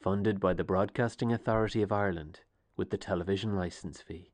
Funded by the Broadcasting Authority of Ireland with the television licence fee.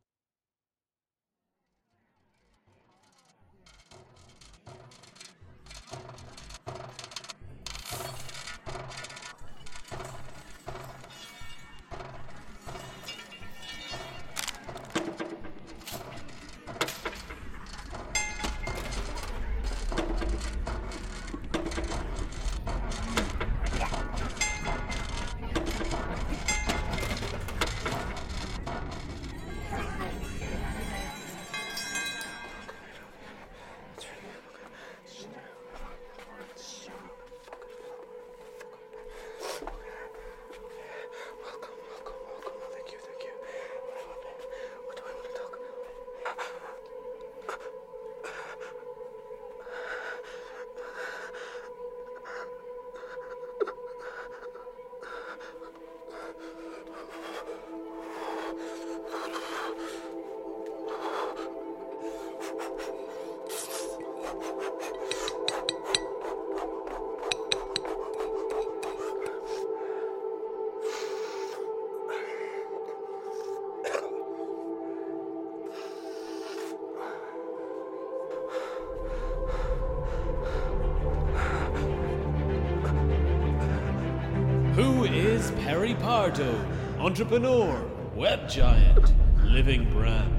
Entrepreneur, web giant, living brand,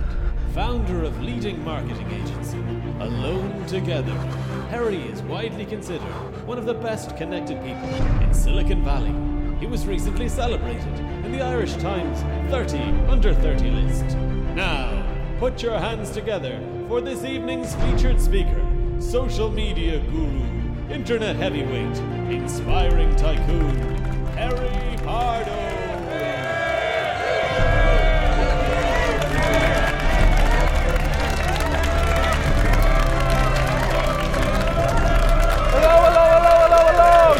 founder of leading marketing agency. Alone together, Perry is widely considered one of the best connected people in Silicon Valley. He was recently celebrated in the Irish Times 30 under 30 list. Now, put your hands together for this evening's featured speaker, social media guru, internet heavyweight, inspiring tycoon, Perry Pardo.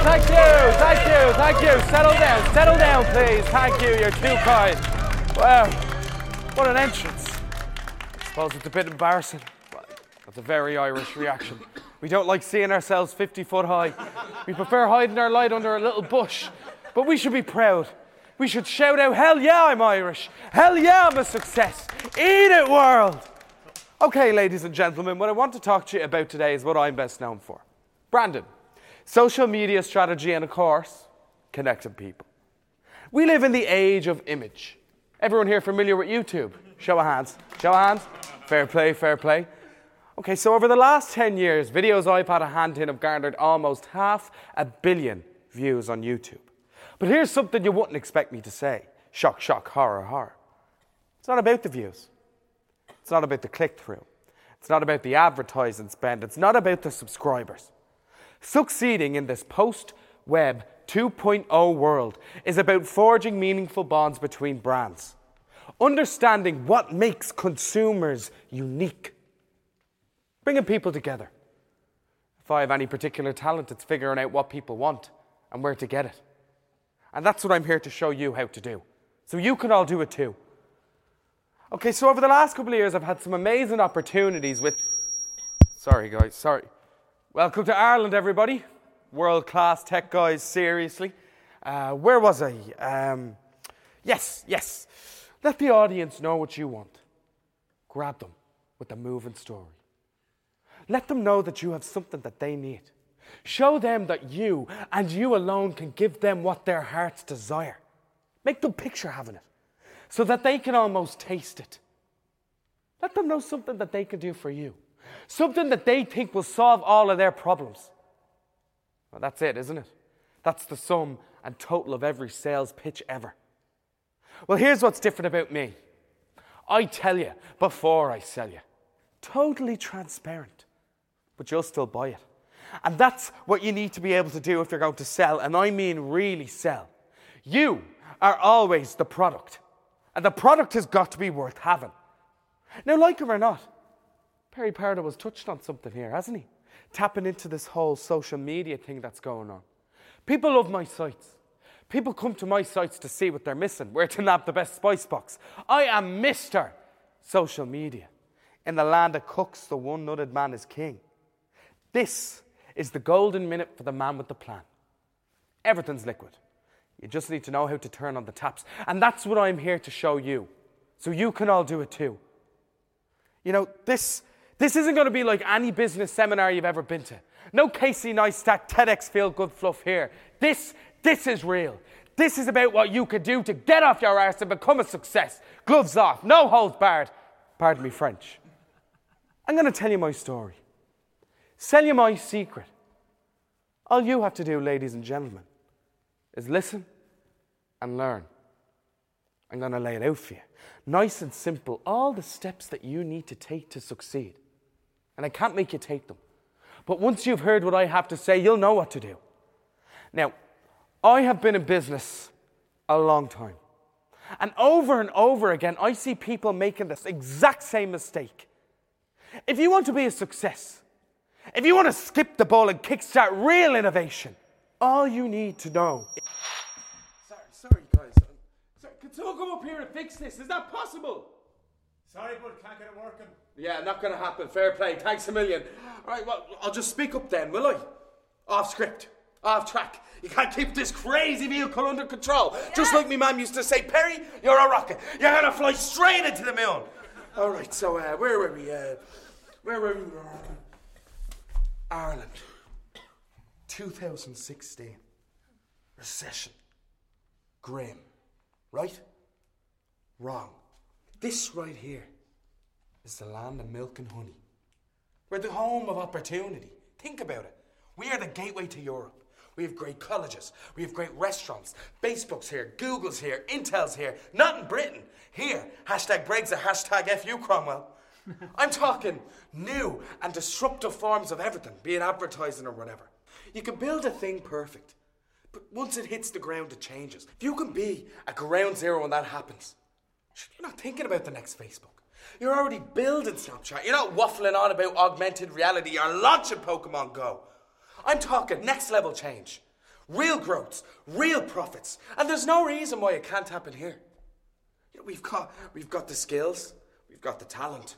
Thank you, thank you, thank you. Settle down, settle down, please. Thank you. You're too kind. Wow, what an entrance. I suppose it's a bit embarrassing. but That's a very Irish reaction. We don't like seeing ourselves 50 foot high. We prefer hiding our light under a little bush. But we should be proud. We should shout out, hell yeah, I'm Irish. Hell yeah, I'm a success. Eat it, world. Okay, ladies and gentlemen, what I want to talk to you about today is what I'm best known for branding, social media strategy, and of course, connecting people. We live in the age of image. Everyone here familiar with YouTube? Show of hands. Show of hands. Fair play, fair play. Okay, so over the last 10 years, videos I've had a hand in have garnered almost half a billion views on YouTube. But here's something you wouldn't expect me to say shock, shock, horror, horror. It's not about the views. It's not about the click through. It's not about the advertising spend. It's not about the subscribers. Succeeding in this post web 2.0 world is about forging meaningful bonds between brands, understanding what makes consumers unique, bringing people together. If I have any particular talent, it's figuring out what people want and where to get it. And that's what I'm here to show you how to do. So you can all do it too. Okay, so over the last couple of years, I've had some amazing opportunities with. Sorry, guys, sorry. Welcome to Ireland, everybody. World class tech guys, seriously. Uh, where was I? Um, yes, yes. Let the audience know what you want. Grab them with a moving story. Let them know that you have something that they need. Show them that you and you alone can give them what their hearts desire. Make them picture having it so that they can almost taste it. Let them know something that they can do for you, something that they think will solve all of their problems. Well, that's it, isn't it? That's the sum and total of every sales pitch ever. Well, here's what's different about me I tell you before I sell you. Totally transparent, but you'll still buy it. And that's what you need to be able to do if you're going to sell, and I mean really sell. You are always the product, and the product has got to be worth having. Now, like him or not, Perry Pardo has touched on something here, hasn't he? Tapping into this whole social media thing that's going on. People love my sites. People come to my sites to see what they're missing, where to nab the best spice box. I am Mr. Social Media. In the land of cooks, the one nutted man is king. This is the golden minute for the man with the plan. Everything's liquid. You just need to know how to turn on the taps. And that's what I'm here to show you. So you can all do it too. You know, this, this isn't going to be like any business seminar you've ever been to. No Casey Neistat TEDx feel good fluff here. This, this is real. This is about what you could do to get off your arse and become a success. Gloves off, no holds barred. Pardon me, French. I'm going to tell you my story. Sell you my secret. All you have to do, ladies and gentlemen, is listen and learn. I'm going to lay it out for you. Nice and simple, all the steps that you need to take to succeed. And I can't make you take them. But once you've heard what I have to say, you'll know what to do. Now, I have been in business a long time. And over and over again, I see people making this exact same mistake. If you want to be a success, if you want to skip the ball and kickstart real innovation, all you need to know. Sorry, sorry, guys. Sorry, can someone come up here and fix this? Is that possible? Sorry, but can't get it working. Yeah, not going to happen. Fair play. Thanks a million. All right, well, I'll just speak up then, will I? Off script, off track. You can't keep this crazy vehicle under control. Just like me mum used to say, Perry, you're a rocket. You're going to fly straight into the moon. All right, so uh, where were we? Uh, where were we? Ireland. 2016. Recession. Grim. Right? Wrong. This right here is the land of milk and honey. We're the home of opportunity. Think about it. We are the gateway to Europe. We have great colleges. We have great restaurants. Facebook's here. Google's here. Intel's here. Not in Britain. Here. Hashtag Brexit. Hashtag FU Cromwell. I'm talking new and disruptive forms of everything, be it advertising or whatever. You can build a thing perfect, but once it hits the ground, it changes. If you can be at ground zero when that happens, you're not thinking about the next Facebook. You're already building Snapchat. You're not waffling on about augmented reality. You're launching Pokemon Go. I'm talking next level change, real growths, real profits, and there's no reason why it can't happen here. You know, we've got we've got the skills, we've got the talent,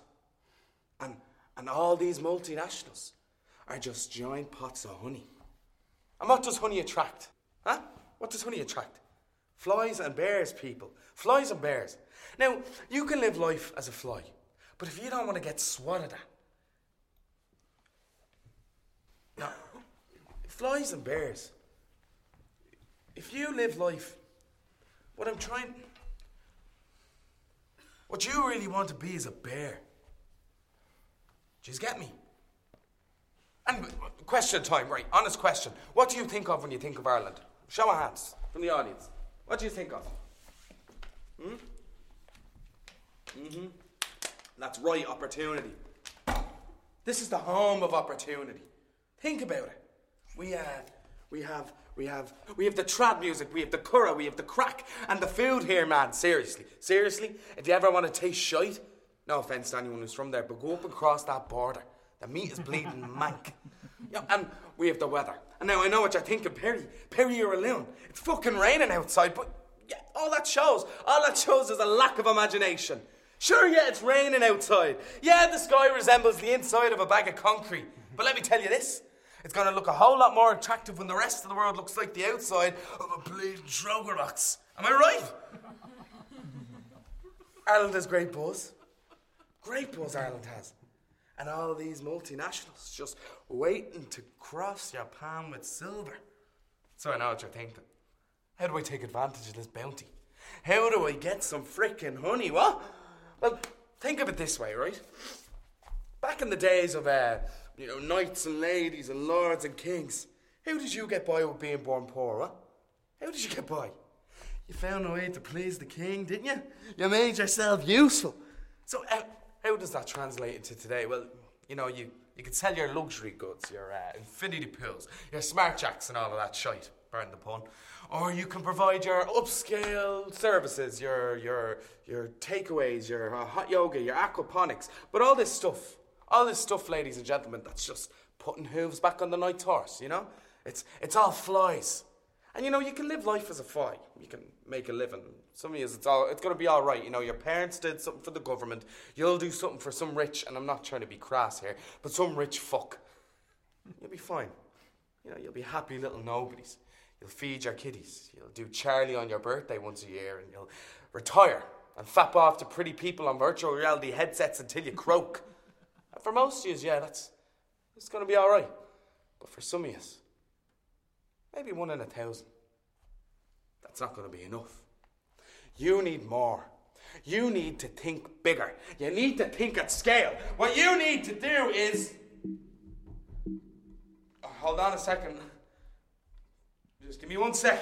and and all these multinationals are just giant pots of honey. And what does honey attract? Huh? What does honey attract? Flies and bears, people. Flies and bears. Now, you can live life as a fly, but if you don't want to get swatted at, now, flies and bears, if you live life, what I'm trying, what you really want to be is a bear. Just get me? And question time, right? Honest question. What do you think of when you think of Ireland? Show of hands from the audience. What do you think of? Hmm? Mm-hmm. That's right, opportunity. This is the home of opportunity. Think about it. We uh, we have we have we have the trad music, we have the curra, we have the crack, and the food here, man. Seriously, seriously. If you ever want to taste shite, no offense to anyone who's from there, but go up and cross that border. The meat is bleeding mank. Yeah, and we have the weather. And now I know what you're thinking, Perry. Perry, you're alone. It's fucking raining outside, but yeah, all that shows, all that shows is a lack of imagination. Sure, yeah, it's raining outside. Yeah, the sky resembles the inside of a bag of concrete. But let me tell you this it's going to look a whole lot more attractive when the rest of the world looks like the outside of a bleeding Droger box. Am I right? Ireland has great buzz. Great buzz Ireland has. And all these multinationals just waiting to cross your palm with silver. So I know what you're thinking. How do I take advantage of this bounty? How do I get some frickin' honey? What? Well, think of it this way, right? Back in the days of, uh, you know, knights and ladies and lords and kings, how did you get by with being born poor, huh? How did you get by? You found a way to please the king, didn't you? You made yourself useful. So, uh, how does that translate into today? Well, you know, you, you could sell your luxury goods, your uh, infinity pools, your smart jacks, and all of that shite. Burn the pun. Or you can provide your upscale services, your your your takeaways, your uh, hot yoga, your aquaponics. But all this stuff, all this stuff, ladies and gentlemen, that's just putting hooves back on the night horse. You know, it's it's all flies. And you know, you can live life as a fly. You can make a living. Some of you, it's all it's gonna be all right. You know, your parents did something for the government. You'll do something for some rich, and I'm not trying to be crass here, but some rich fuck. You'll be fine. You know, you'll be happy little nobodies. You'll feed your kiddies. You'll do Charlie on your birthday once a year, and you'll retire and fap off to pretty people on virtual reality headsets until you croak. And for most of you, yeah, that's it's to be all right. But for some of you, maybe one in a thousand, that's not to be enough. You need more. You need to think bigger. You need to think at scale. What you need to do is. Oh, hold on a second. Just give me one sec.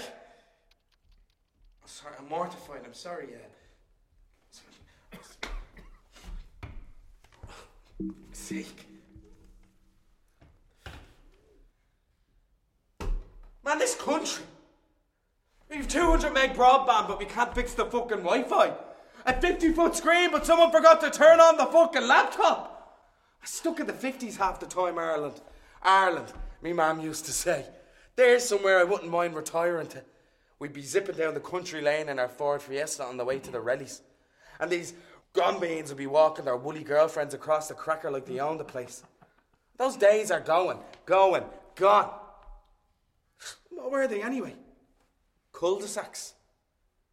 I'm sorry, I'm mortified. I'm sorry. Yeah. Sake. Man, this country. We've 200 meg broadband, but we can't fix the fucking Wi Fi. A 50 foot screen, but someone forgot to turn on the fucking laptop. I'm stuck in the 50s half the time, Ireland. Ireland, me mum used to say. There's somewhere I wouldn't mind retiring to. We'd be zipping down the country lane in our Ford Fiesta on the way to the rallies. And these gombeans would be walking their woolly girlfriends across the cracker like they owned the place. Those days are going, going, gone. What were they anyway? Cul-de-sacs.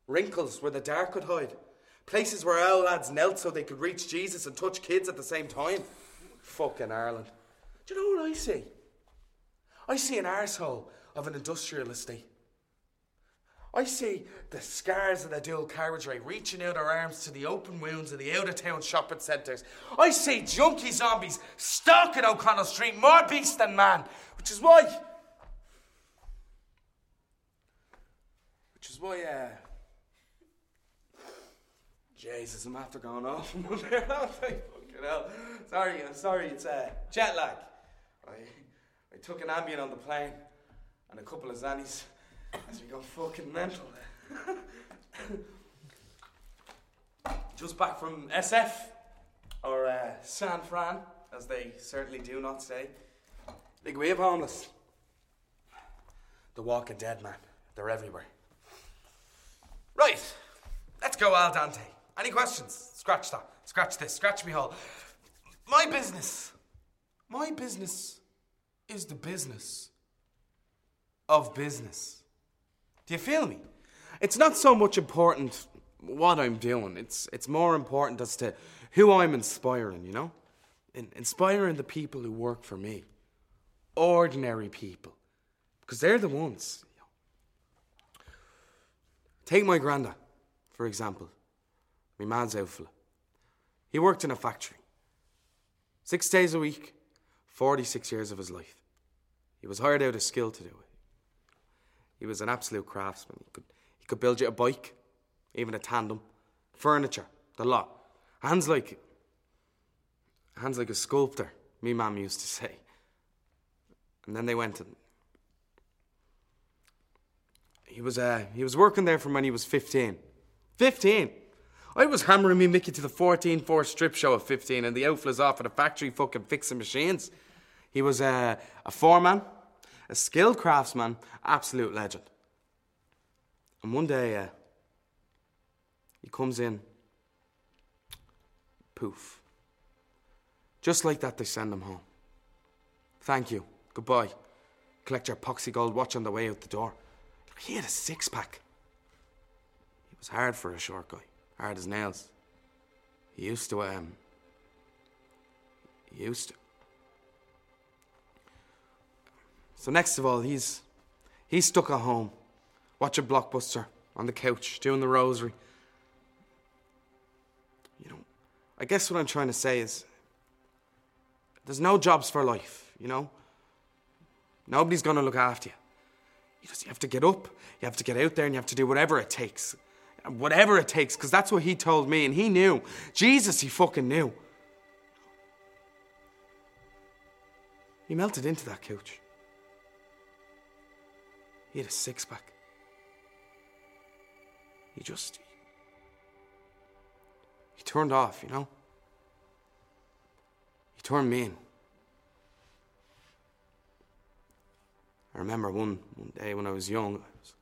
Wrinkles where the dark could hide. Places where old lads knelt so they could reach Jesus and touch kids at the same time. Fucking Ireland. Do you know what I see? I see an arsehole of an industrial estate. I see the scars of the dual carriageway reaching out their arms to the open wounds of the out of town shopping centres. I see junkie zombies stalking O'Connell Street, more beast than man, which is why. Is why, uh. Jesus, I'm after going off. Fucking hell. Sorry, I'm sorry, it's uh, jet lag. I, I took an Ambien on the plane and a couple of Zannies as we go fucking mental. Just back from SF, or uh, San Fran, as they certainly do not say. Big wave homeless. The Walking Dead, man. They're everywhere. Right, let's go al dente. Any questions? Scratch that. Scratch this. Scratch me whole. My business. My business is the business of business. Do you feel me? It's not so much important what I'm doing. It's it's more important as to who I'm inspiring, you know? In, inspiring the people who work for me. Ordinary people. Because they're the ones. Take my granda, for example. My man's out fella. He worked in a factory. Six days a week, 46 years of his life. He was hired out of skill to do it. He was an absolute craftsman. He could, he could build you a bike, even a tandem, furniture, the lot. Hands like, hands like a sculptor, me mum used to say. And then they went and he was uh, he was working there from when he was 15. 15! I was hammering me Mickey to the 14 4 strip show at 15, and the outflaws off at a factory fucking fixing machines. He was uh, a foreman, a skilled craftsman, absolute legend. And one day, uh, he comes in, poof. Just like that, they send him home. Thank you. Goodbye. Collect your poxy gold watch on the way out the door. He had a six pack. He was hard for a short guy, hard as nails. He used to, um. He used to. So next of all, he's he's stuck at home, watching Blockbuster on the couch, doing the rosary. You know, I guess what I'm trying to say is there's no jobs for life, you know? Nobody's gonna look after you. You just you have to get up, you have to get out there, and you have to do whatever it takes. Whatever it takes, because that's what he told me, and he knew. Jesus, he fucking knew. He melted into that couch. He had a six pack. He just. He turned off, you know? He turned me I remember one, one day when I was young, I was,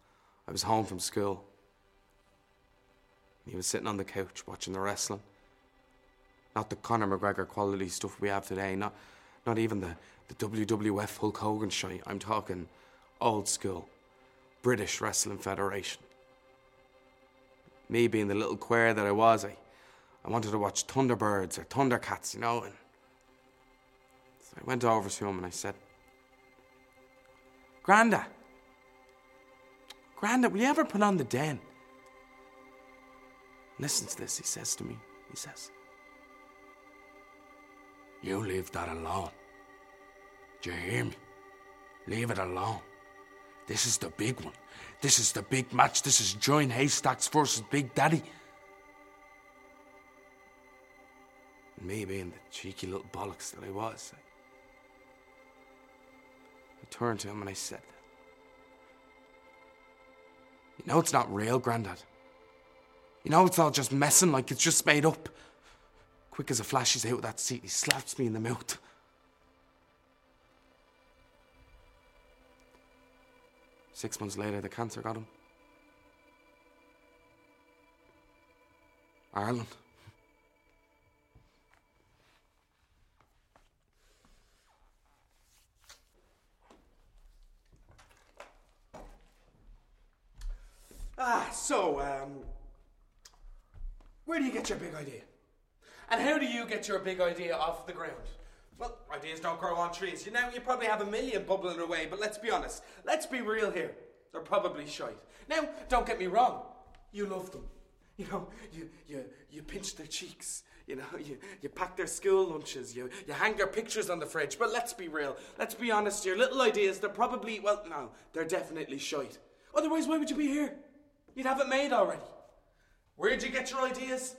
I was home from school. He was sitting on the couch watching the wrestling. Not the Conor McGregor quality stuff we have today, not, not even the, the WWF Hulk Hogan shite. I'm talking old school. British Wrestling Federation. Me being the little queer that I was, I, I wanted to watch Thunderbirds or Thundercats, you know, and so I went over to him and I said, Granda, Granda, will you ever put on the den? Listen to this, he says to me. He says, You leave that alone. Do you hear me? Leave it alone. This is the big one. This is the big match. This is Giant Haystacks versus Big Daddy. Me being the cheeky little bollocks that I was, I, I turned to him and I said, You know it's not real, Grandad. You know it's all just messing like it's just made up. Quick as a flash, he's out of that seat. He slaps me in the mouth. Six months later, the cancer got him. Ireland. Ah, so, um, where do you get your big idea? And how do you get your big idea off the ground? Well, ideas don't grow on trees. You know, you probably have a million bubbling away, but let's be honest. Let's be real here. They're probably shite. Now, don't get me wrong. You love them. You know, you, you, you pinch their cheeks. You know, you, you pack their school lunches. You, you hang their pictures on the fridge. But let's be real. Let's be honest. Your little ideas, they're probably, well, no, they're definitely shite. Otherwise, why would you be here? You'd have it made already. Where'd you get your ideas?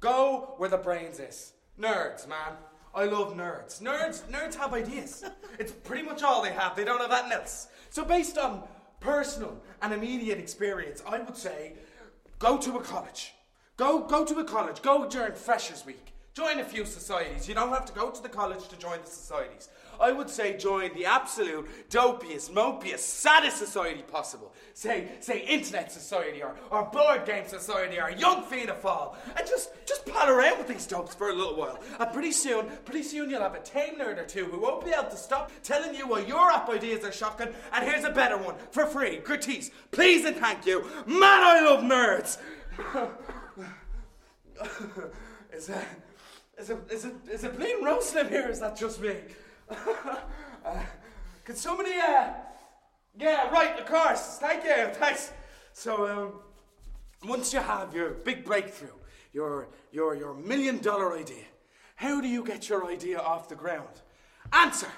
Go where the brains is. Nerds, man. I love nerds. Nerds, nerds have ideas. It's pretty much all they have. They don't have anything else. So based on personal and immediate experience, I would say go to a college. Go go to a college. Go during freshers week. Join a few societies. You don't have to go to the college to join the societies. I would say join the absolute dopiest, mopiest, saddest society possible. Say, say internet society or, or board game society or young Fáil. And just, just pal around with these dopes for a little while. And pretty soon, pretty soon you'll have a tame nerd or two who won't be able to stop telling you why your app ideas are shocking. And here's a better one for free. Gratis. Please and thank you. Man, I love nerds. is that... Is it, is it, is it bleeding roasting in here? Is that just me? uh, could somebody, uh, yeah, right, of course. Thank you, thanks. So, um, once you have your big breakthrough, your, your, your million dollar idea, how do you get your idea off the ground? Answer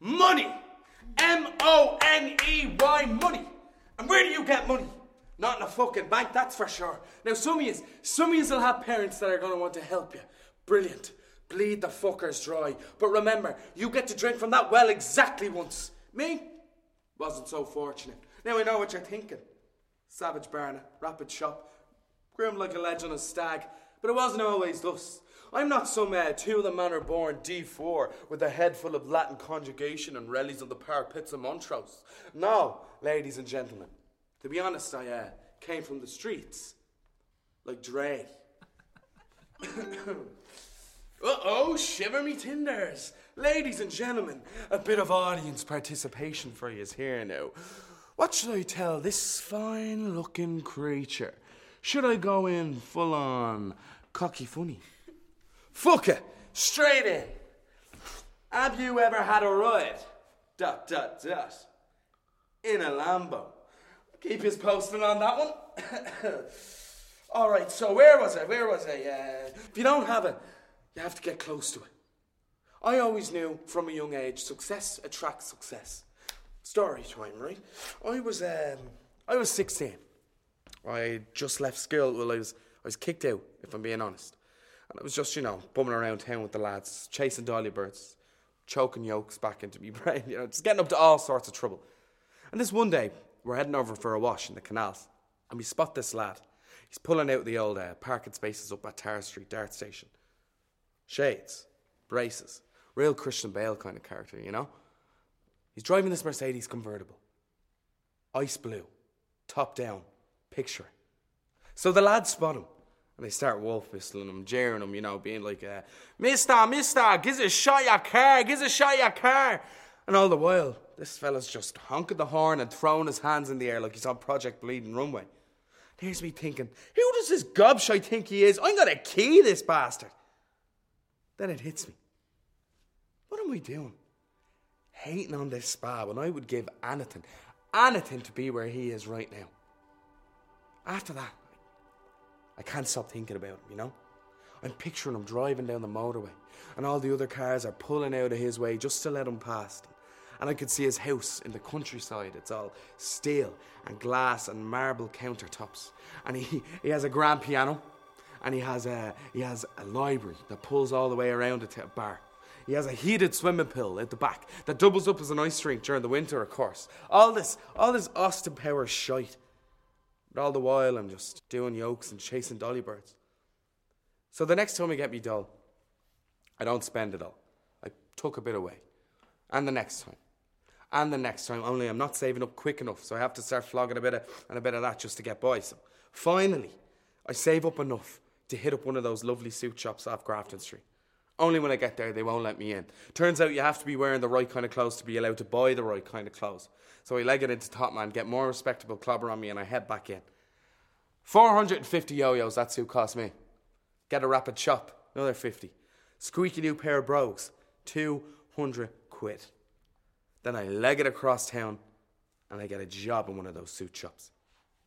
money. M O N E Y, money. And where do you get money? Not in a fucking bank, that's for sure. Now, some of you, some of you will have parents that are going to want to help you. Brilliant. Bleed the fuckers dry. But remember, you get to drink from that well exactly once. Me? Wasn't so fortunate. Now I know what you're thinking. Savage Barna, rapid shop, grim like a legend of stag. But it wasn't always thus. I'm not some uh, two of the manor born D4 with a head full of Latin conjugation and relies on the parapets of Montrose. No, ladies and gentlemen. To be honest, I uh, came from the streets. Like Dre. Uh oh, shiver me tinders. Ladies and gentlemen, a bit of audience participation for you is here now. What should I tell this fine looking creature? Should I go in full on cocky funny? Fuck it, straight in. Have you ever had a ride? Dot, dot, dot. In a Lambo. Keep his posting on that one. All right, so where was I? Where was I? Uh, if you don't have it, you have to get close to it. I always knew from a young age success attracts success. Story time, right? I was um, I was 16. I just left school. Well, I was I was kicked out, if I'm being honest. And I was just, you know, bumming around town with the lads, chasing dolly birds, choking yolks back into my brain, you know, just getting up to all sorts of trouble. And this one day, we're heading over for a wash in the canals, and we spot this lad. He's pulling out the old uh, parking spaces up at Tara Street Dart Station. Shades, braces, real Christian Bale kind of character, you know? He's driving this Mercedes convertible. Ice blue, top down, picture. So the lads spot him. And they start wolf whistling him, jeering him, you know, being like, uh, Mister, Mister, give us a shot your car, give us a shot your car. And all the while, this fella's just honking the horn and throwing his hands in the air like he's on Project Bleeding Runway. Here's me thinking, who does this gobshite think he is? I'm gonna key this bastard. Then it hits me. What am I doing? Hating on this spa when I would give anything, anything to be where he is right now. After that, I can't stop thinking about him, you know? I'm picturing him driving down the motorway, and all the other cars are pulling out of his way just to let him past. And I could see his house in the countryside. It's all steel and glass and marble countertops. And he, he has a grand piano, and he has a he has a library that pulls all the way around it to a bar. He has a heated swimming pool at the back that doubles up as an ice rink during the winter, of course. All this, all this Austin Powers shite. But all the while, I'm just doing yokes and chasing dolly birds. So the next time I get me doll, I don't spend it all. I tuck a bit away. And the next time. And the next time, only I'm not saving up quick enough, so I have to start flogging a bit of and a bit of that just to get by. So finally, I save up enough to hit up one of those lovely suit shops off Grafton Street. Only when I get there, they won't let me in. Turns out you have to be wearing the right kind of clothes to be allowed to buy the right kind of clothes. So I leg it into Top Man, get more respectable clobber on me, and I head back in. 450 yo-yos, that suit cost me. Get a rapid chop, another 50. Squeaky new pair of brogues, 200 quid. Then I leg it across town and I get a job in one of those suit shops.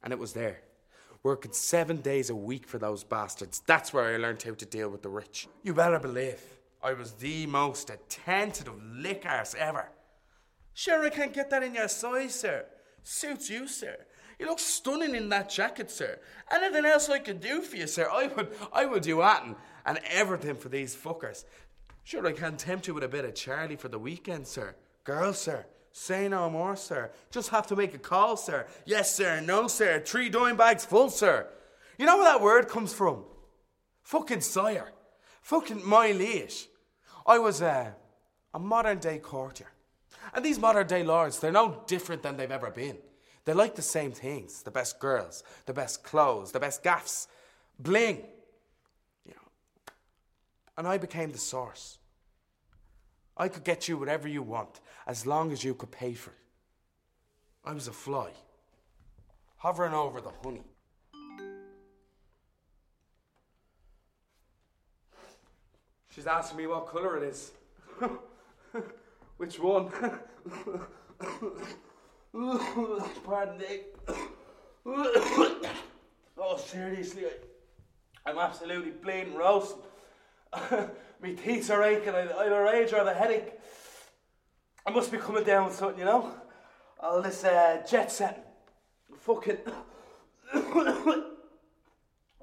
And it was there. Working seven days a week for those bastards. That's where I learned how to deal with the rich. You better believe I was the most attentive lick arse ever. Sure, I can't get that in your size, sir. Suits you, sir. You look stunning in that jacket, sir. Anything else I could do for you, sir? I would, I would do anything and everything for these fuckers. Sure, I can tempt you with a bit of Charlie for the weekend, sir. Girl, sir. Say no more, sir. Just have to make a call, sir. Yes, sir. No, sir. Three dime bags full, sir. You know where that word comes from? Fucking sire. Fucking my liege. I was a modern day courtier. And these modern day lords, they're no different than they've ever been. They like the same things the best girls, the best clothes, the best gaffs, bling. You know. And I became the source. I could get you whatever you want as long as you could pay for it. I was a fly, hovering over the honey. She's asking me what colour it is. Which one? Pardon me. oh, seriously, I, I'm absolutely bleeding roast. My teeth are aching, I, I have a rage or I have a headache. I must be coming down with something, you know? All this uh, jet setting. Fucking.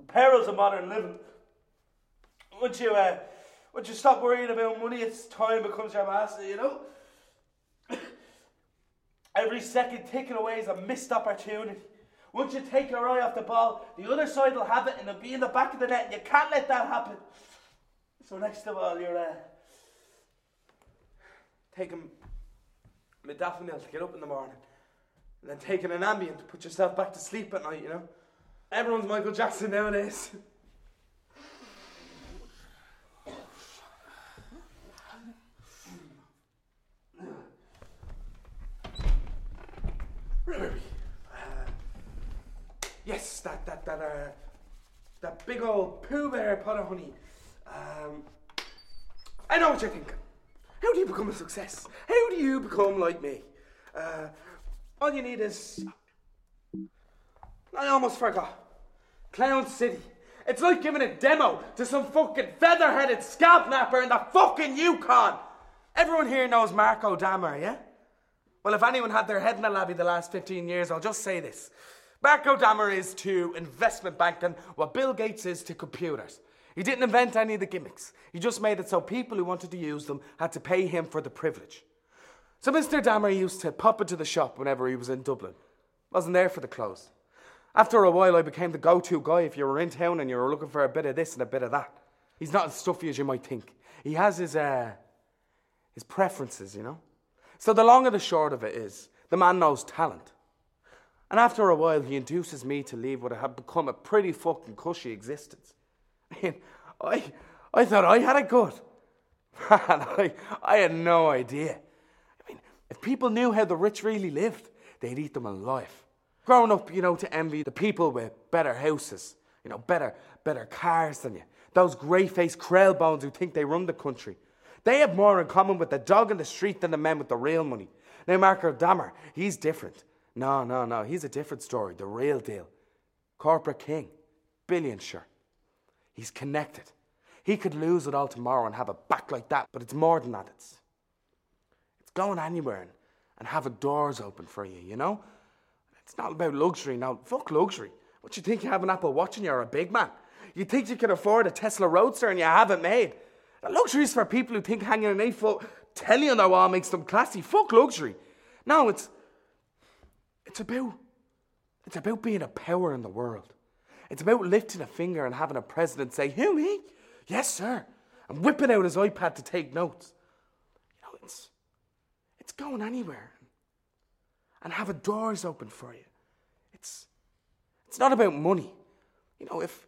perils of modern living. Once you, uh, once you stop worrying about money, it's time becomes your master, you know? Every second ticking away is a missed opportunity. Once you take your eye off the ball, the other side will have it and it'll be in the back of the net, you can't let that happen. So next of all, you're uh, taking modafinil to get up in the morning, and then taking an Ambien to put yourself back to sleep at night. You know, everyone's Michael Jackson nowadays. Yes, that that that uh, that big old Pooh Bear pot of honey. Um, I know what you're thinking. How do you become a success? How do you become like me? Uh, all you need is. I almost forgot. Clown City. It's like giving a demo to some fucking feather-headed scalp napper in the fucking Yukon. Everyone here knows Marco Dammer, yeah? Well, if anyone had their head in the lobby the last 15 years, I'll just say this. Marco Dammer is to investment banking what Bill Gates is to computers. He didn't invent any of the gimmicks. He just made it so people who wanted to use them had to pay him for the privilege. So Mr. Dammer used to pop into the shop whenever he was in Dublin. Wasn't there for the clothes. After a while, I became the go to guy if you were in town and you were looking for a bit of this and a bit of that. He's not as stuffy as you might think. He has his, uh, his preferences, you know? So the long and the short of it is, the man knows talent. And after a while, he induces me to leave what had become a pretty fucking cushy existence. I mean, I, I thought I had it good. Man, I, I had no idea. I mean, If people knew how the rich really lived, they'd eat them alive. Growing up, you know, to envy the people with better houses, you know, better, better cars than you. Those grey-faced krell bones who think they run the country. They have more in common with the dog in the street than the men with the real money. Now, Marco Dammer, he's different. No, no, no, he's a different story, the real deal. Corporate king, billion. He's connected. He could lose it all tomorrow and have a back like that, but it's more than that. It's, it's going anywhere and, and having doors open for you, you know? It's not about luxury now. Fuck luxury. What you think you have an Apple Watch and you're a big man? You think you can afford a Tesla Roadster and you haven't made? The luxury is for people who think hanging an 8 foot telly on their wall makes them classy. Fuck luxury. No, it's it's about it's about being a power in the world. It's about lifting a finger and having a president say, Who me? Yes, sir. And whipping out his iPad to take notes. You know, it's it's going anywhere. And having doors open for you. It's it's not about money. You know, if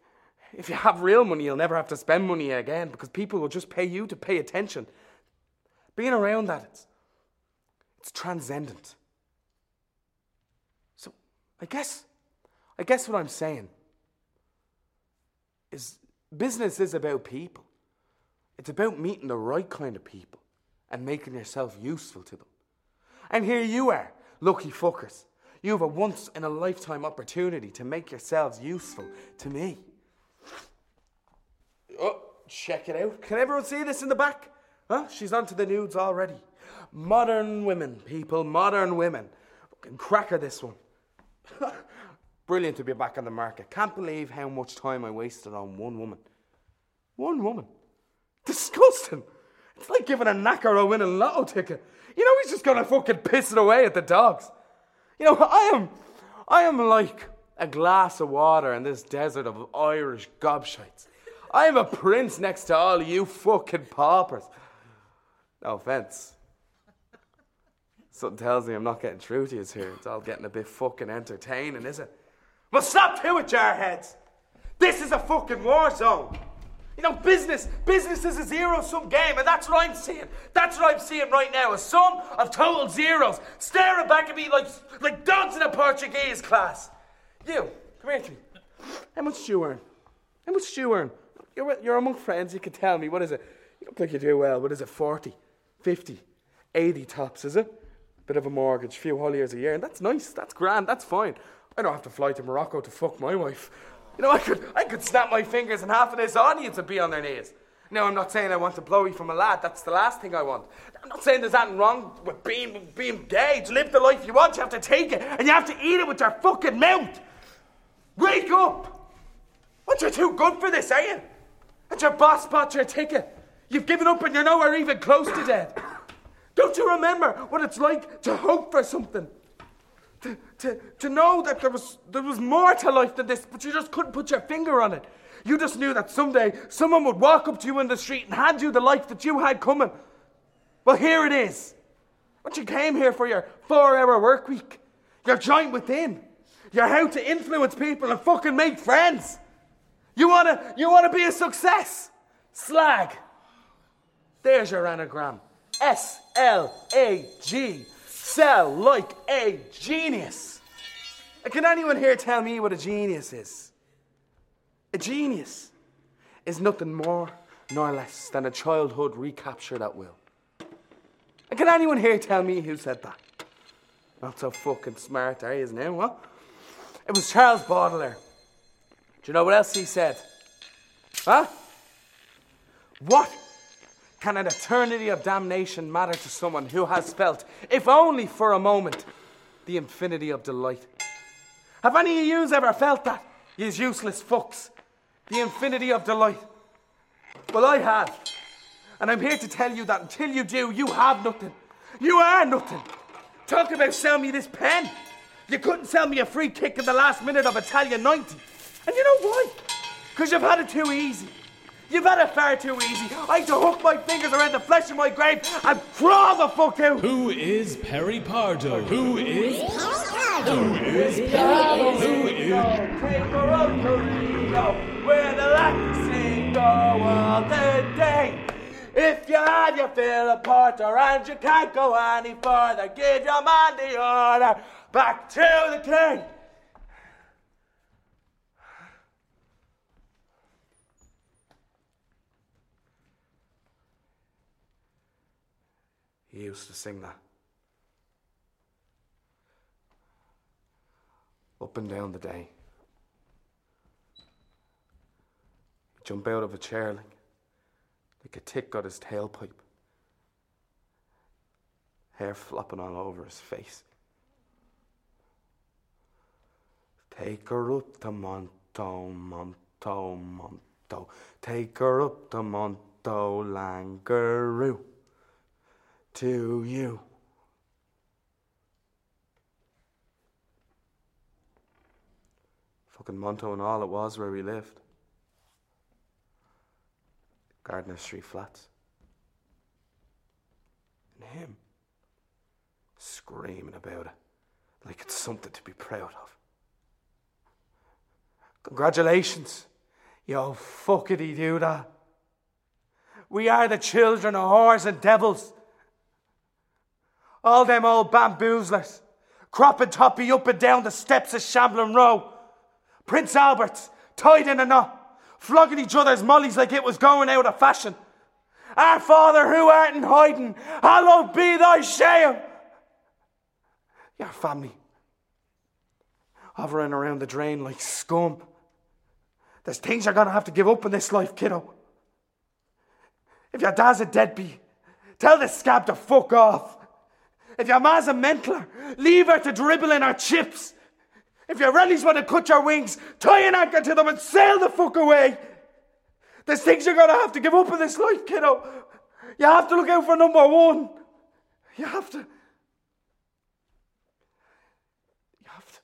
if you have real money, you'll never have to spend money again because people will just pay you to pay attention. Being around that, it's, it's transcendent. So I guess, I guess what I'm saying is business is about people. It's about meeting the right kind of people and making yourself useful to them. And here you are, lucky fuckers. You have a once in a lifetime opportunity to make yourselves useful to me. Oh, check it out. Can everyone see this in the back? Huh? She's onto the nudes already. Modern women, people, modern women. Fucking cracker this one. Brilliant to be back on the market. Can't believe how much time I wasted on one woman. One woman. Disgusting. It's like giving a knacker a winning lotto ticket. You know he's just gonna fucking piss it away at the dogs. You know, I am I am like a glass of water in this desert of Irish gobshites. I am a prince next to all you fucking paupers. No offense. Something tells me I'm not getting through to you here. It's all getting a bit fucking entertaining, is it? Well, stop to it, jarheads. This is a fucking war zone. You know, business, business is a zero sum game, and that's what I'm seeing. That's what I'm seeing right now a sum of total zeros staring back at me like, like dogs in a Portuguese class. You, come here to me. How much do you earn? How much do you earn? You're, you're among friends, you can tell me. What is it? You look like you do well. What is it? 40, 50, 80 tops, is it? Bit of a mortgage, few whole years a year. And that's nice, that's grand, that's fine. I don't have to fly to Morocco to fuck my wife. You know, I could, I could snap my fingers and half of this audience would be on their knees. Now, I'm not saying I want to blow you from a lad. That's the last thing I want. I'm not saying there's anything wrong with being, being gay. To live the life you want, you have to take it. And you have to eat it with your fucking mouth. Wake up! What, you're too good for this, are you? And your boss bought your ticket. You've given up and you're nowhere even close to dead. Don't you remember what it's like to hope for something? To, to, know that there was, there was more to life than this, but you just couldn't put your finger on it. You just knew that someday someone would walk up to you in the street and hand you the life that you had coming. Well, here it is. What you came here for your four hour work week, your giant within, your how to influence people and fucking make friends. You wanna, you wanna be a success? Slag. There's your anagram. S L A G. Sell like a genius. Can anyone here tell me what a genius is? A genius is nothing more nor less than a childhood recaptured at will. And can anyone here tell me who said that? Not so fucking smart, are you now, what? It was Charles Baudelaire. Do you know what else he said? Huh? What can an eternity of damnation matter to someone who has felt, if only for a moment, the infinity of delight? Have any of yous ever felt that? Yous useless fucks. The infinity of delight. Well, I have. And I'm here to tell you that until you do, you have nothing. You are nothing. Talk about sell me this pen. You couldn't sell me a free kick in the last minute of Italia 90. And you know why? Because you've had it too easy. You've had it far too easy. I had to hook my fingers around the flesh of my grave and crawl the fuck out. Who is Perry Pardo? Who is Who is Perry? Who is Take a road to Rio, where the Latin sing go all the day. If you had your fill of porter and you can't go any further, give your man the order. Back to the king. He used to sing that. Up and down the day. He'd jump out of a chair like, like a tick got his tailpipe. Hair flopping all over his face. Take her up to Monto, Monto, Monto. Take her up to Monto, Langaroo. To you. Fucking Monto and all it was where we lived. Gardiner Street flats. And him screaming about it like it's something to be proud of. Congratulations. Yo, fuckity do that. We are the children of whores and devils. All them old bamboozlers, cropping toppy up and down the steps of Shambling Row. Prince Albert's, tied in a knot, flogging each other's mollies like it was going out of fashion. Our Father who art in hiding, hallowed be thy shame. Your family, hovering around the drain like scum. There's things you're gonna have to give up in this life, kiddo. If your dad's a deadbeat, tell the scab to fuck off. If your ma's a mentler, leave her to dribble in her chips. If your rallies want to cut your wings, tie an anchor to them and sail the fuck away. There's things you're gonna have to give up in this life, kiddo. You have to look out for number one. You have to. You have to.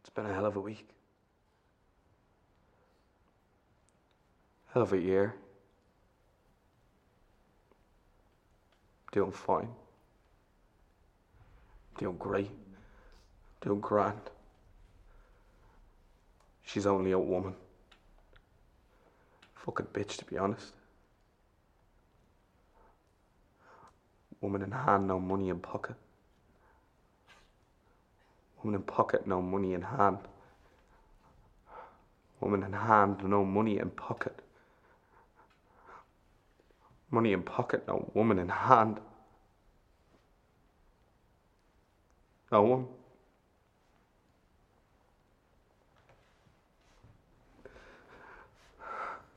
It's been a hell of a week. Of a year. Doing fine. Doing great. Doing grand. She's only a woman. Fucking bitch, to be honest. Woman in hand, no money in pocket. Woman in pocket, no money in hand. Woman in hand, no money in pocket. Money in pocket, no woman in hand. No one.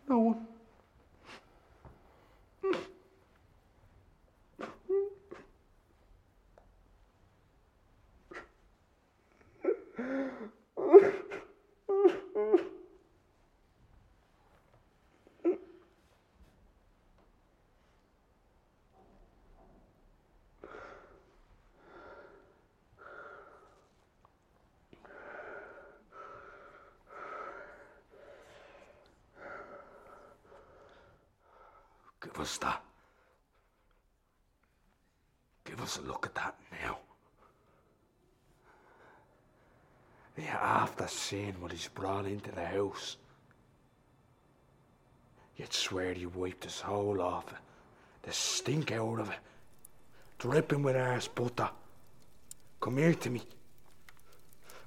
No one. Give us that. Give us a look at that now. Yeah, after seeing what he's brought into the house, you'd swear he wiped his whole off. The stink out of it. Dripping with arse butter. Come here to me.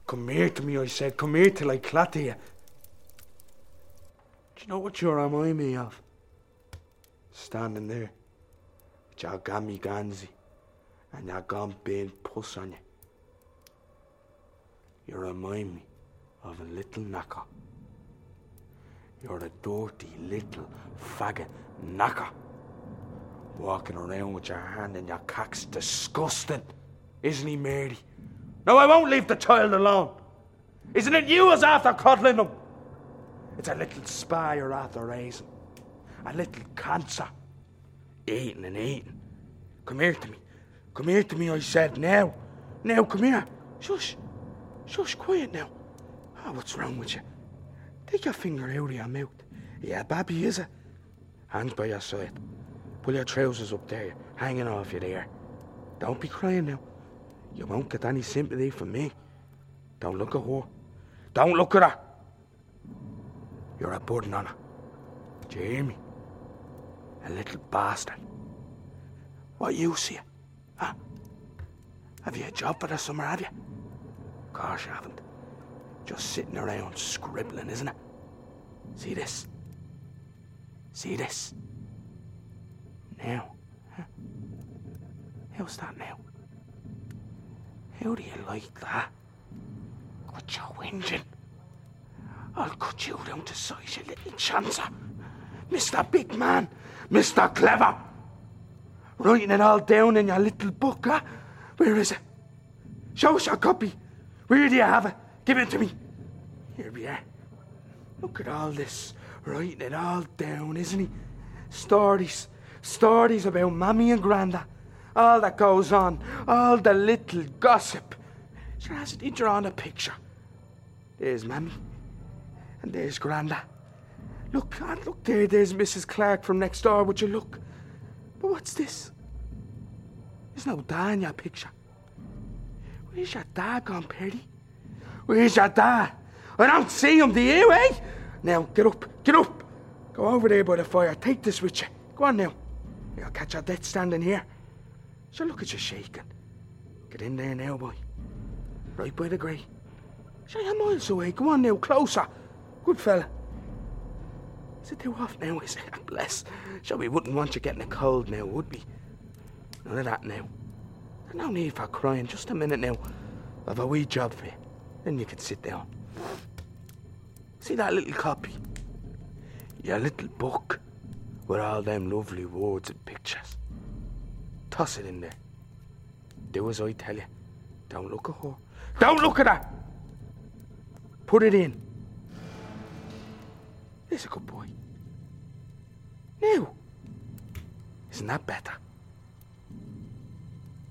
Come here to me, I said. Come here till I clatter you. Do you know what you remind me of? Standing there with your gammy gansy and your gum being puss on you. You remind me of a little knacker. You're a dirty little faggot knacker. Walking around with your hand in your cock's disgusting. Isn't he, Mary? No, I won't leave the child alone. Isn't it you who's after cuddling him? It's a little spy you're after raising a little cancer. Eating and eating. Come here to me. Come here to me, I said. Now. Now, come here. Shush. Shush, quiet now. Oh, what's wrong with you? Take your finger out of your mouth. Yeah, Babby, is it? Hands by your side. Pull your trousers up there, hanging off you there. Don't be crying now. You won't get any sympathy from me. Don't look at her. Don't look at her. You're a burden on her. Me? A little bastard. What use you? Huh? Have you a job for the summer, have you? Of course you haven't. Just sitting around scribbling, isn't it? See this? See this? Now. Huh? How's that now? How do you like that? Quit your whinging. I'll cut you down to size, you little chancer. Mr. Big Man, Mr. Clever. Writing it all down in your little book, huh? Where is it? Show us your copy. Where do you have it? Give it to me. Here we are. Look at all this. Writing it all down, isn't he? Stories. Stories about Mammy and Granda. All that goes on. All the little gossip. Sure, hasn't he drawn a picture? There's Mammy. And there's Granda. Look, look there, there's Mrs. Clark from next door, would you look? But what's this? There's no dad in your picture. Where's your dad gone, Perry? Where's your dad? I don't see him, do you, eh? Now, get up, get up. Go over there by the fire, take this with you. Go on now. You'll catch your death standing here. So look at you shaking. Get in there now, boy. Right by the grate. Sure, you're miles away. Go on now, closer. Good fella. Is it too hot now, is it? Bless. So we wouldn't want you getting a cold now, would we? None of that now. There's no need for crying. Just a minute now. I've a wee job for you. Then you can sit down. See that little copy? Your little book with all them lovely words and pictures. Toss it in there. Do as I tell you. Don't look at her. Don't look at her! Put it in. There's a good boy. Now, isn't that better?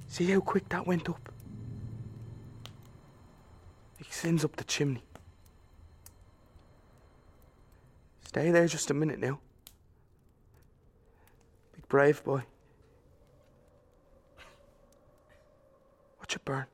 See how quick that went up? It sends up the chimney. Stay there just a minute now. Big brave boy. Watch it burn.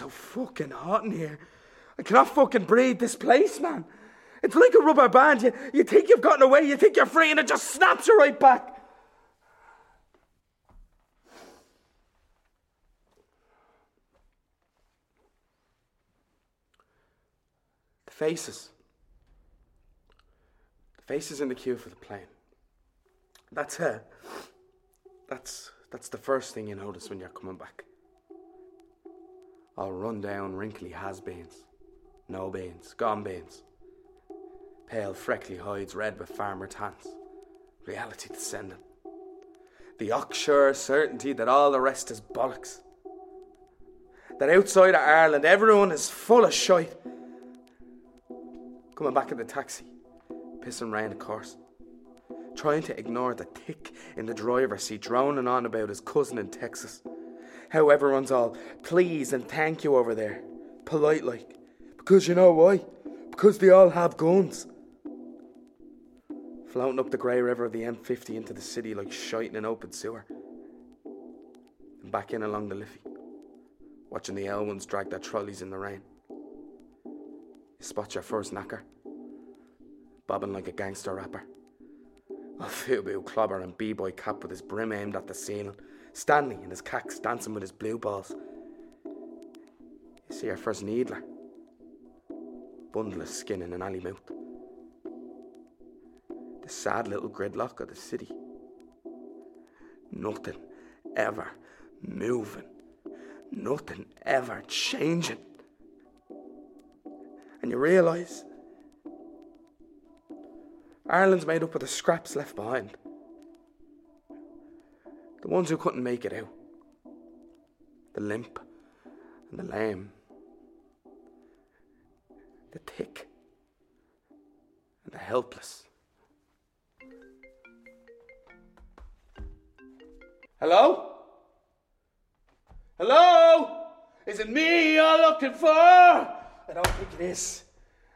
So fucking hot in here? I cannot fucking breathe this place, man. It's like a rubber band. You, you think you've gotten away, you think you're free, and it just snaps you right back. The faces. The faces in the queue for the plane. That's uh, that's that's the first thing you notice when you're coming back. All run down, wrinkly has-beens, no beans, gone beans, pale, freckly hides red with farmer tans, reality descending. The ocksure certainty that all the rest is bollocks. That outside of Ireland everyone is full of shite. Coming back in the taxi, pissing rain, of course. Trying to ignore the tick in the driver's seat, droning on about his cousin in Texas. How everyone's all please and thank you over there. Polite like. Because you know why? Because they all have guns. Floating up the grey river of the M50 into the city like shite in an open sewer. And back in along the Liffey. Watching the L1s drag their trolleys in the rain. You spot your first knacker. Bobbing like a gangster rapper. A fubu clobber and b-boy cap with his brim aimed at the ceiling. Stanley and his cacks dancing with his blue balls. You see our first needler. Bundle of skin in an alley mouth. The sad little gridlock of the city. Nothing ever moving. nothing ever changing. And you realise Ireland's made up of the scraps left behind. The ones who couldn't make it out. The limp and the lame. The thick and the helpless. Hello? Hello? Is it me you're looking for? I don't think it is.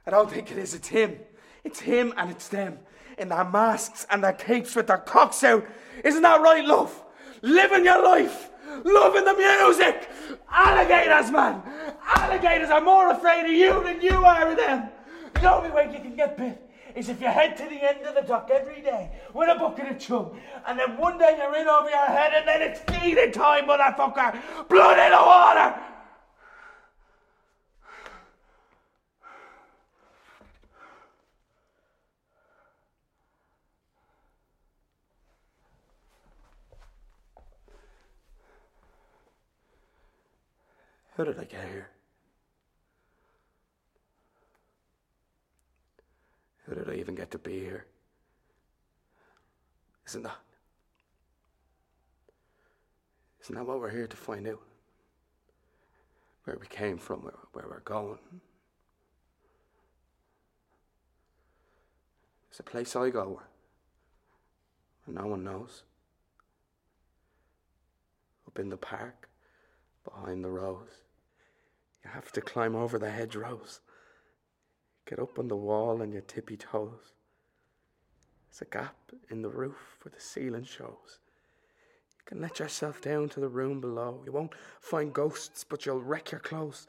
I don't think it is. It's him. It's him and it's them. In their masks and their capes with their cocks out. Isn't that right, love? Living your life. Loving the music. Alligators, man. Alligators are more afraid of you than you are of them. The only way you can get bit is if you head to the end of the dock every day with a bucket of chum, and then one day you're in over your head, and then it's feeding time, motherfucker! Blood in the water! How did I get here? How did I even get to be here? Isn't that? Isn't that what we're here to find out? Where we came from, where, where we're going. It's a place I go where, where no one knows. Up in the park, behind the rose. You have to climb over the hedgerows. Get up on the wall on your tippy toes. There's a gap in the roof where the ceiling shows. You can let yourself down to the room below. You won't find ghosts, but you'll wreck your clothes.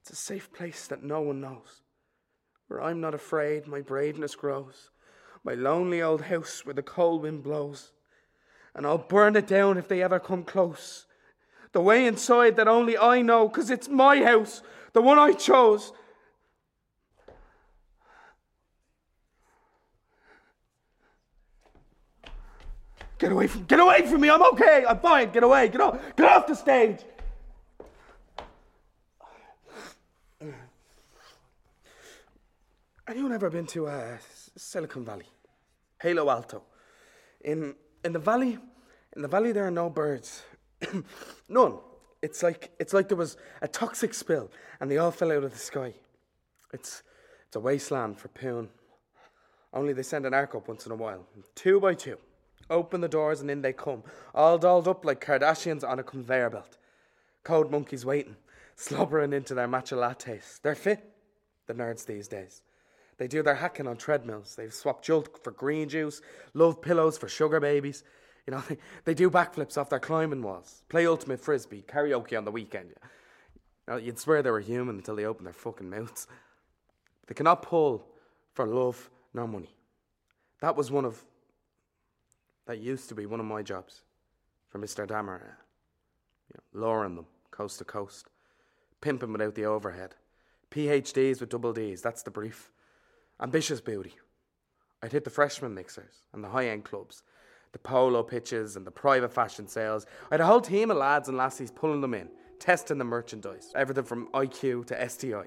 It's a safe place that no one knows. Where I'm not afraid, my braveness grows. My lonely old house where the cold wind blows. And I'll burn it down if they ever come close. The way inside that only I know, 'cause it's my house, the one I chose. Get away from get away from me. I'm okay. I'm fine. Get away. Get off. Get off the stage. Anyone ever been to uh, Silicon Valley? Halo Alto. In in the valley, in the valley there are no birds. None. It's like it's like there was a toxic spill and they all fell out of the sky. It's it's a wasteland for poon. Only they send an ark up once in a while, two by two. Open the doors and in they come, all dolled up like Kardashians on a conveyor belt. Code monkeys waiting, slobbering into their matcha lattes. They're fit, the nerds these days. They do their hacking on treadmills. They've swapped Jolt for green juice, love pillows for sugar babies. You know, they, they do backflips off their climbing walls, play ultimate frisbee, karaoke on the weekend. You know, you'd swear they were human until they open their fucking mouths. They cannot pull for love nor money. That was one of that used to be one of my jobs for Mr. Dammer. You know, lowering them coast to coast, pimping without the overhead. PhDs with double Ds, that's the brief. Ambitious beauty. I'd hit the freshman mixers and the high end clubs, the polo pitches and the private fashion sales. I had a whole team of lads and lassies pulling them in, testing the merchandise, everything from IQ to STI.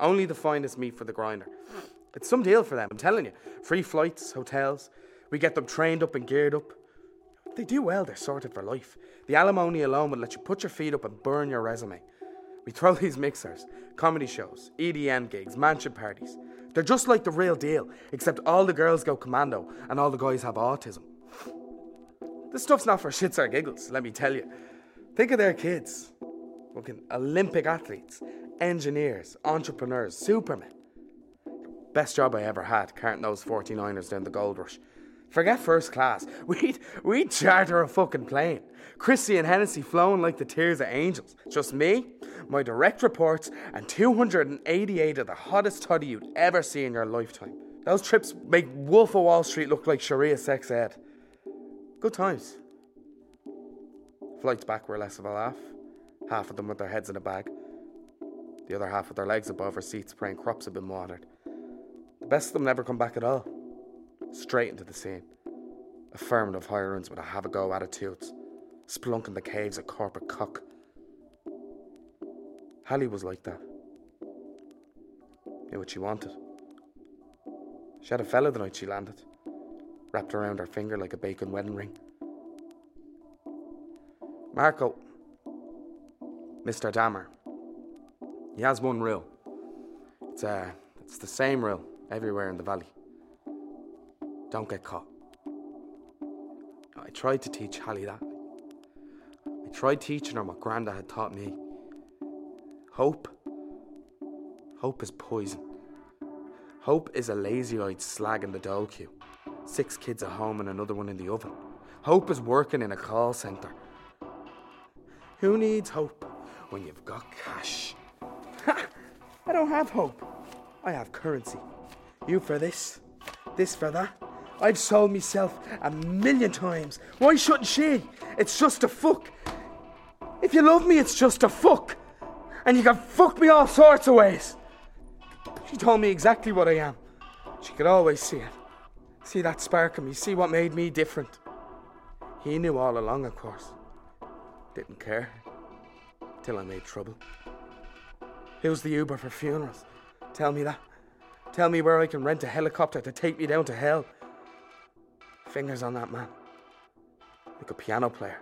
Only the finest meat for the grinder. It's some deal for them, I'm telling you. Free flights, hotels. We get them trained up and geared up. They do well, they're sorted for life. The alimony alone would let you put your feet up and burn your resume. We throw these mixers, comedy shows, EDM gigs, mansion parties. They're just like the real deal, except all the girls go commando and all the guys have autism. This stuff's not for shits or giggles, let me tell you. Think of their kids. Fucking Olympic athletes, engineers, entrepreneurs, supermen. Best job I ever had, carting those 49ers down the gold rush. Forget first class. We'd, we'd charter a fucking plane. Chrissy and Hennessy flowing like the tears of angels. Just me, my direct reports, and 288 of the hottest toddy you'd ever see in your lifetime. Those trips make Wolf of Wall Street look like Sharia sex ed. Good times. Flights back were less of a laugh. Half of them with their heads in a bag. The other half with their legs above their seats praying crops had been watered. The best of them never come back at all. Straight into the scene. Affirmative hirings with a have a go attitudes. Spelunking the caves of corporate cock. Hallie was like that. Knew what she wanted. She had a fella the night she landed, wrapped around her finger like a bacon wedding ring. Marco, Mr. Dammer, he has one rule. It's, uh, it's the same rule everywhere in the valley. Don't get caught. I tried to teach Hallie that. I tried teaching her what Granda had taught me. Hope. Hope is poison. Hope is a lazy eyed slag in the dole queue. Six kids at home and another one in the oven. Hope is working in a call centre. Who needs hope when you've got cash? Ha! I don't have hope. I have currency. You for this, this for that. I've sold myself a million times. Why shouldn't she? It's just a fuck. If you love me, it's just a fuck. And you can fuck me all sorts of ways. She told me exactly what I am. She could always see it. See that spark in me, see what made me different. He knew all along, of course. Didn't care. Till I made trouble. Who's the Uber for funerals? Tell me that. Tell me where I can rent a helicopter to take me down to hell. Fingers on that man. Like a piano player.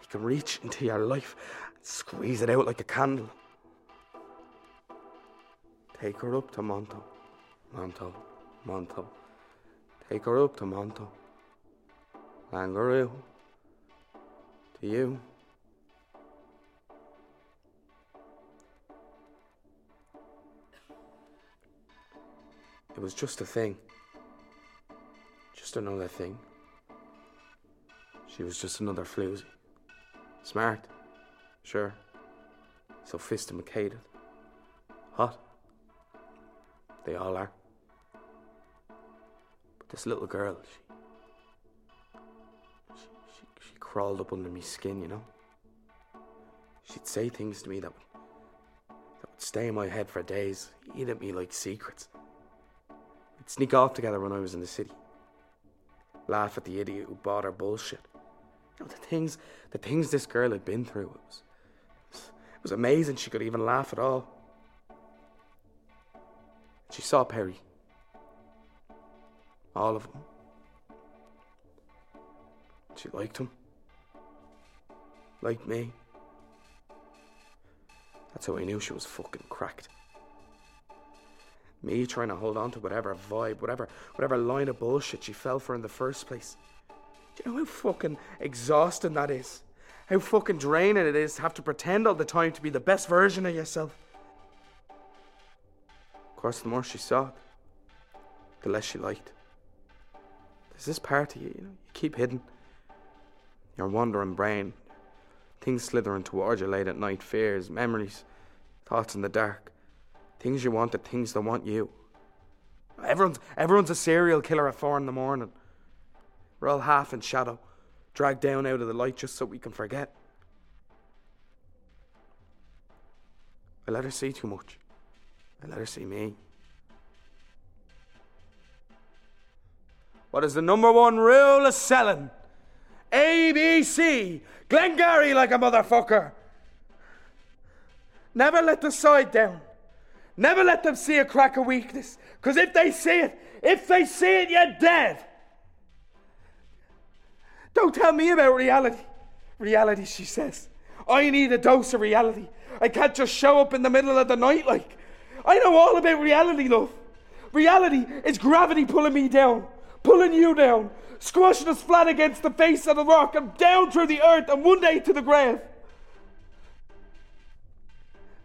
He can reach into your life and squeeze it out like a candle. Take her up to Monto. Monto. Monto. Take her up to Monto. Langaroo. To you. It was just a thing. Just another thing. She was just another floozy. Smart. Sure. Sophisticated. Hot. They all are. This little girl, she, she, she, she crawled up under me skin, you know? She'd say things to me that would, that would stay in my head for days, eat at me like secrets. We'd sneak off together when I was in the city. Laugh at the idiot who bought her bullshit. You know, the things, the things this girl had been through, it was, it was amazing she could even laugh at all. She saw Perry. All of them. She liked him. Liked me. That's how I knew she was fucking cracked. Me trying to hold on to whatever vibe, whatever whatever line of bullshit she fell for in the first place. Do you know how fucking exhausting that is? How fucking draining it is to have to pretend all the time to be the best version of yourself. Of course, the more she saw it, the less she liked. There's this part of you, you know, you keep hidden. Your wandering brain, things slithering towards you late at night, fears, memories, thoughts in the dark, things you wanted, things that want you. Everyone's everyone's a serial killer at four in the morning. We're all half in shadow, dragged down out of the light just so we can forget. I let her see too much. I let her see me. What is the number one rule of selling? ABC. Glengarry like a motherfucker. Never let the side down. Never let them see a crack of weakness. Because if they see it, if they see it, you're dead. Don't tell me about reality. Reality, she says. I need a dose of reality. I can't just show up in the middle of the night like. I know all about reality, love. Reality is gravity pulling me down, pulling you down, squashing us flat against the face of the rock and down through the earth and one day to the grave.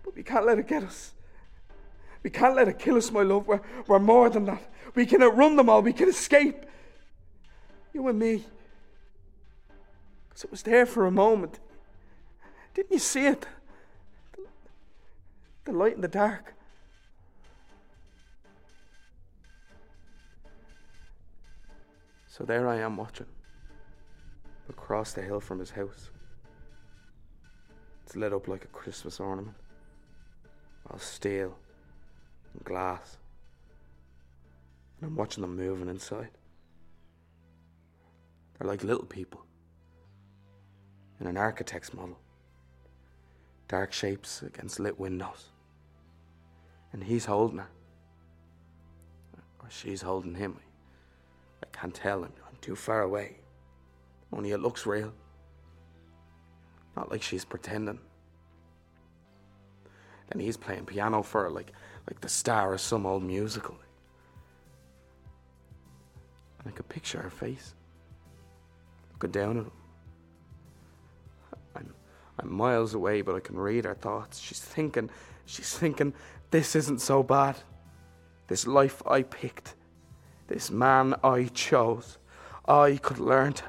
But we can't let it get us. We can't let it kill us, my love. We're, we're more than that. We can outrun them all. We can escape. You and me. Because it was there for a moment. Didn't you see it? The light in the dark. So there I am watching. Across the hill from his house. It's lit up like a Christmas ornament. All steel and glass. And I'm watching them moving inside. They're like little people in an architect's model. dark shapes against lit windows. And he's holding her. Or she's holding him. Can't tell. I'm, I'm too far away. Only it looks real. Not like she's pretending. And he's playing piano for her like, like the star of some old musical. And I could picture her face. Looking down at him. I'm, I'm miles away, but I can read her thoughts. She's thinking, she's thinking, this isn't so bad. This life I picked, this man I chose, I could learn to.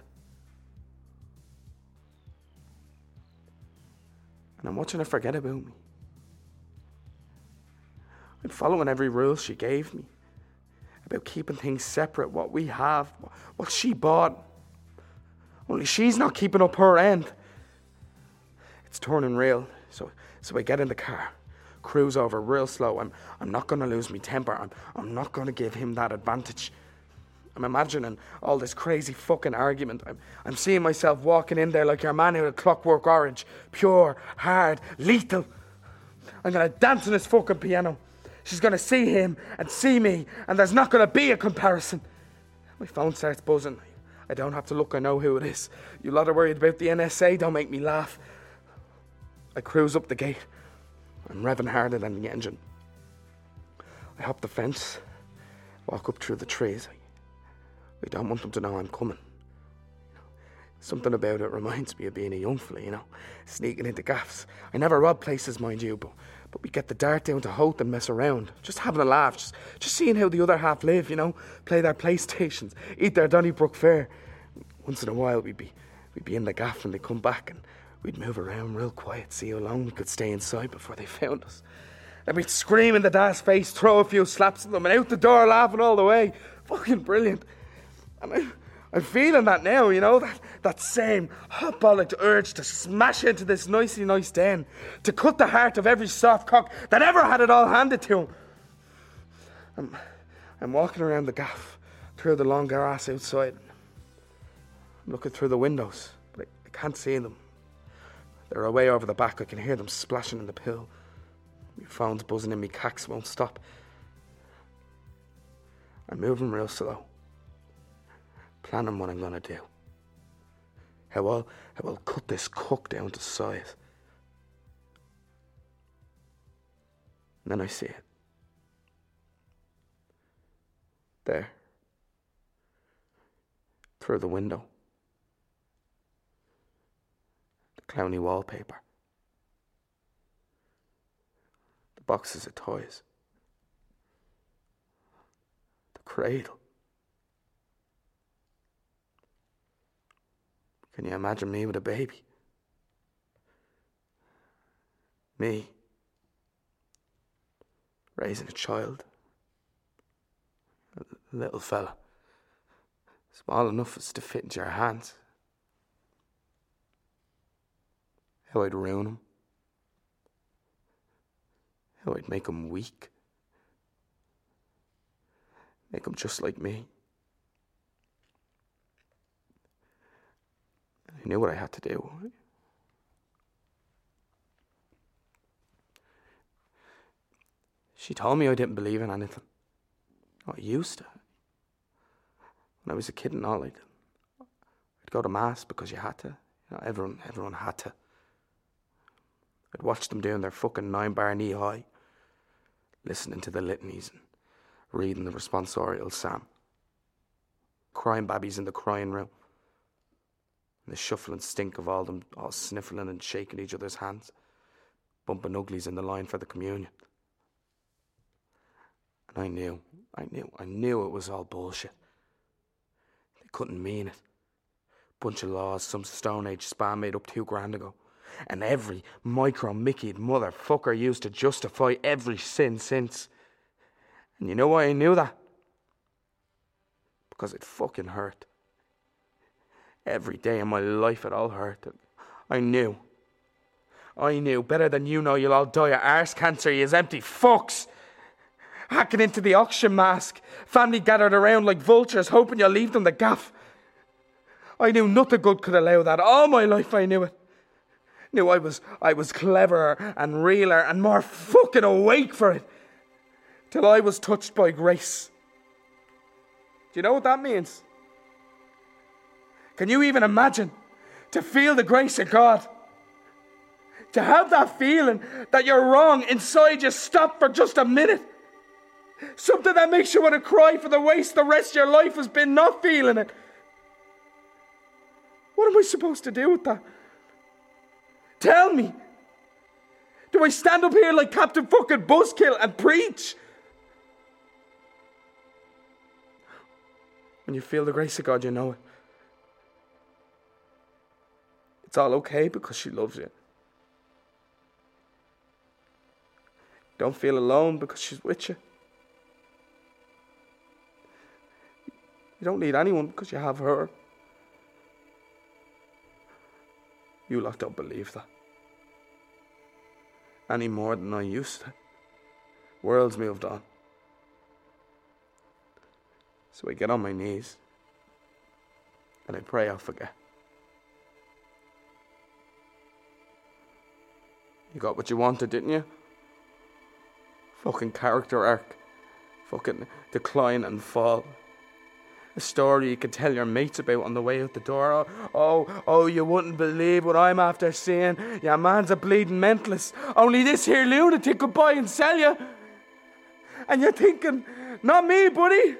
And I'm watching her forget about me. I'm following every rule she gave me about keeping things separate, what we have, what she bought. Only she's not keeping up her end. It's turning real, so so I get in the car, cruise over real slow. I'm I'm not gonna lose my temper. I'm I'm not gonna give him that advantage. I'm imagining all this crazy fucking argument. I'm, I'm seeing myself walking in there like your man who clockwork orange. Pure, hard, lethal. I'm gonna dance on his fucking piano. She's gonna see him and see me, and there's not gonna be a comparison. My phone starts buzzing. I don't have to look, I know who it is. You lot are worried about the NSA, don't make me laugh. I cruise up the gate. I'm revving harder than the engine. I hop the fence, walk up through the trees. I don't want them to know I'm coming. Something about it reminds me of being a young fella, you know, sneaking into gaffs. I never rob places, mind you, but but we get the dart down to Howth and mess around, just having a laugh, just just seeing how the other half live, you know, play their PlayStations, eat their Donnybrook Fair. Once in a while, we'd be we'd be in the gaff and they'd come back and we'd move around real quiet, see how long we could stay inside before they found us. And we'd scream in the dad's face, throw a few slaps at them, and out the door laughing all the way. Fucking brilliant. And I, I'm feeling that now, you know, that, that same hot-bollocks urge to smash into this nicey nice den, to cut the heart of every soft cock that ever had it all handed to him. I'm, I'm walking around the gaff, through the long grass outside. I'm looking through the windows, but I, I can't see them. They're away over the back, I can hear them splashing in the pill. My phone's buzzing and my cacks won't stop. I'm moving real slow planning what I'm gonna do. How I'll, how I'll cut this cook down to size. And then I see it. There. Through the window. The clowny wallpaper. The boxes of toys. The cradle. Can you imagine me with a baby? Me raising a child, a little fella, small enough as to fit into your hands. How I'd ruin him, how I'd make him weak, make him just like me. I knew what I had to do. She told me I didn't believe in anything. I used to. When I was a kid and all, I'd, I'd go to mass because you had to. You know, everyone, everyone had to. I'd watch them doing their fucking nine bar knee high, listening to the litanies and reading the responsorial psalm. Crying babies in the crying room And the shuffle and stink of all them all sniffling and shaking each other's hands, bumping uglies in the line for the communion. And I knew, I knew, I knew it was all bullshit. They couldn't mean it. Bunch of laws some Stone Age spam made up two grand ago. And every micro Mickeyed motherfucker used to justify every sin since. And you know why I knew that? Because it fucking hurt. Every day in my life it all hurt. I knew. I knew. Better than you know you'll all die of arse cancer, you empty fucks. Hacking into the auction mask. Family gathered around like vultures, hoping you'll leave them the gaff. I knew nothing good could allow that. All my life I knew it. Knew I was I was cleverer and realer and more fucking awake for it. Till I was touched by grace. Do you know what that means? Can you even imagine to feel the grace of God? To have that feeling that you're wrong inside you stop for just a minute. Something that makes you want to cry for the waste the rest of your life has been not feeling it. What am I supposed to do with that? Tell me. Do I stand up here like Captain fucking Buzzkill and preach? When you feel the grace of God, you know it. It's all okay because she loves you. Don't feel alone because she's with you. You don't need anyone because you have her. You lot don't believe that. Any more than I used to. World's moved on. So I get on my knees and I pray I'll forget. You got what you wanted, didn't you? Fucking character arc. Fucking decline and fall. A story you could tell your mates about on the way out the door. Oh, oh, oh, you wouldn't believe what I'm after seeing. Your man's a bleeding mentalist. Only this here lunatic could buy and sell you. And you're thinking, not me, buddy.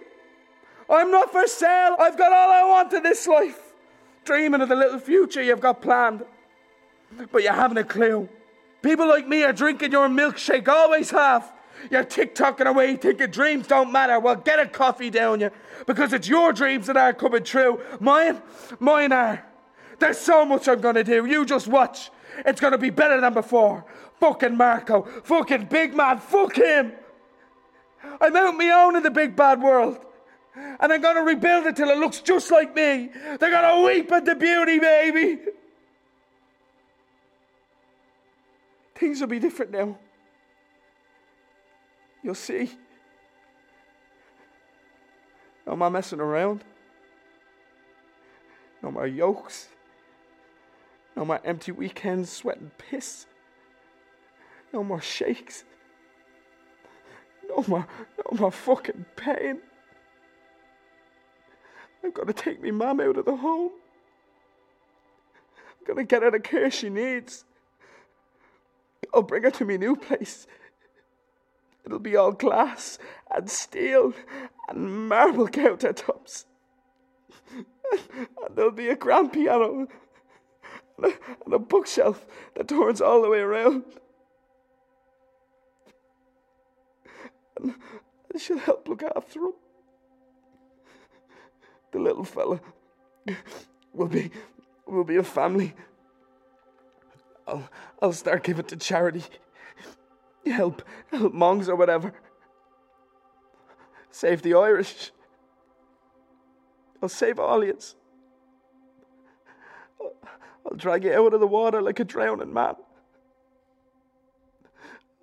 I'm not for sale. I've got all I want in this life. Dreaming of the little future you've got planned. But you haven't a clue. People like me are drinking your milkshake, always have. You're TikToking away thinking dreams don't matter. Well, get a coffee down you. Because it's your dreams that are coming true. Mine, mine are. There's so much I'm gonna do. You just watch. It's gonna be better than before. Fucking Marco. Fucking big man. Fuck him. I'm out my own in the big bad world. And I'm gonna rebuild it till it looks just like me. They're gonna weep at the beauty, baby. Things will be different now. You'll see. No more messing around. No more yokes. No more empty weekends sweating piss. No more shakes. No more, no more fucking pain. I've got to take me mum out of the home. I'm gonna get her the care she needs. I'll bring her to my new place. It'll be all glass and steel and marble countertops. and there'll be a grand piano and a, and a bookshelf that turns all the way around. And she'll help look after him. The little fella will be will be a family. I'll I'll start giving to charity help, help monks or whatever. Save the Irish. I'll save yous. I'll drag you out of the water like a drowning man.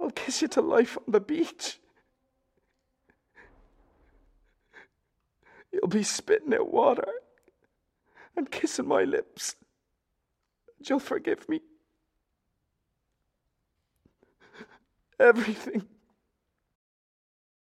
I'll kiss you to life on the beach. You'll be spitting out water and kissing my lips. You'll forgive me everything.